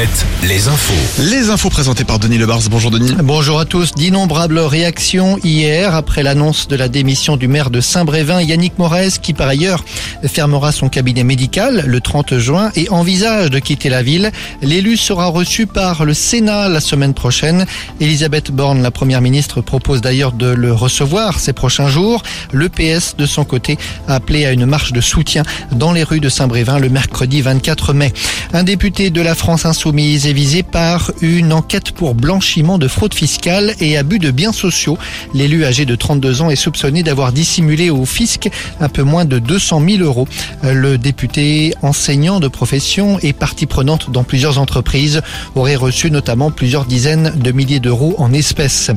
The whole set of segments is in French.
Alouette, les infos. Les infos présentées par Denis Lebars. Bonjour Denis. Bonjour à tous. D'innombrables réactions hier après l'annonce de la démission du maire de Saint-Brévin, Yannick Morez, qui par ailleurs fermera son cabinet médical le 30 juin et envisage de quitter la ville. L'élu sera reçu par le Sénat la semaine prochaine. Elisabeth Borne, la première ministre, propose d'ailleurs de le recevoir ces prochains jours. Le PS, de son côté, a appelé à une marche de soutien dans les rues de Saint-Brévin le mercredi 24 mai. Un député de la France Insoumise est visé par une enquête pour blanchiment de fraude fiscale et abus de biens sociaux. L'élu âgé de 32 ans est soupçonné d'avoir dissimulé au fisc un peu moins de 200 000 euros. Le député enseignant de profession et partie prenante dans plusieurs entreprises aurait reçu notamment plusieurs dizaines de milliers d'euros en espèces.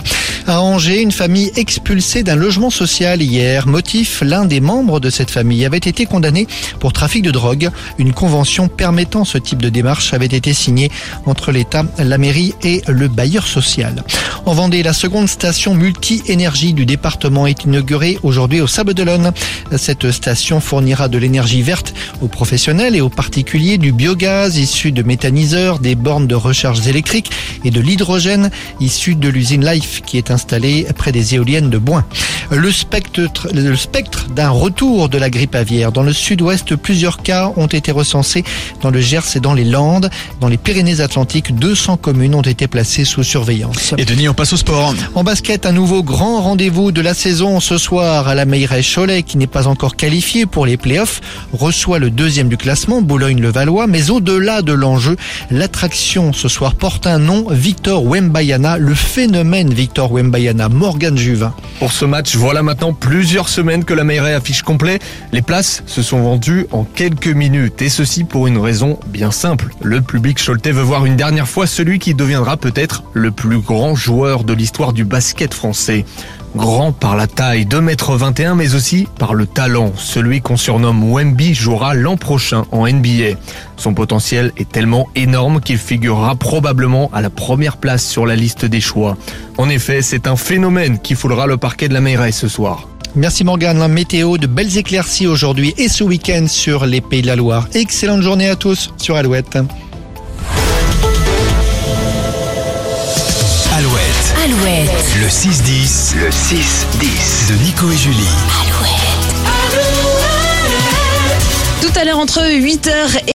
À Angers, une famille expulsée d'un logement social hier. Motif, l'un des membres de cette famille avait été condamné pour trafic de drogue. Une convention permettant ce type de démarche avait été signée entre l'État, la mairie et le bailleur social. En Vendée, la seconde station multi-énergie du département est inaugurée aujourd'hui au Sable d'Olonne. Cette station fournira de l'énergie verte aux professionnels et aux particuliers, du biogaz issu de méthaniseurs, des bornes de recharge électriques et de l'hydrogène issu de l'usine Life qui est installée près des éoliennes de Boin. Le spectre, d'un retour de la grippe aviaire. Dans le sud-ouest, plusieurs cas ont été recensés dans le Gers et dans les Landes. Dans les Pyrénées-Atlantiques, 200 communes ont été placées sous surveillance. Et Denis, on passe au sport. En basket, un nouveau grand rendez-vous de la saison ce soir à la Meilleray Cholet, qui n'est pas encore qualifié pour les playoffs, reçoit le deuxième du classement, Boulogne-le-Valois. Mais au-delà de l'enjeu, l'attraction ce soir porte un nom, Victor Wembayana, le phénomène Victor Wembayana, Morgan Juvin. Pour ce match, voilà maintenant plusieurs semaines que la Meilleray affiche complet. Les places se sont vendues en quelques minutes et ceci pour une raison bien simple. Le public choletais veut voir une dernière fois celui qui deviendra peut-être le plus grand joueur de l'histoire du basket français. Grand par la taille, 2m21, mais aussi par le talent. Celui qu'on surnomme Wemby jouera l'an prochain en NBA. Son potentiel est tellement énorme qu'il figurera probablement à la première place sur la liste des choix. En effet, c'est un phénomène qui foulera le parquet de la Meilleray ce soir. Merci Morgane. La météo de belles éclaircies aujourd'hui et ce week-end sur les Pays de la Loire. Excellente journée à tous sur Alouette. Alouette, Alouette, le 6-10, Le 6-10. de Nico et Julie. Tout à l'heure entre 8h et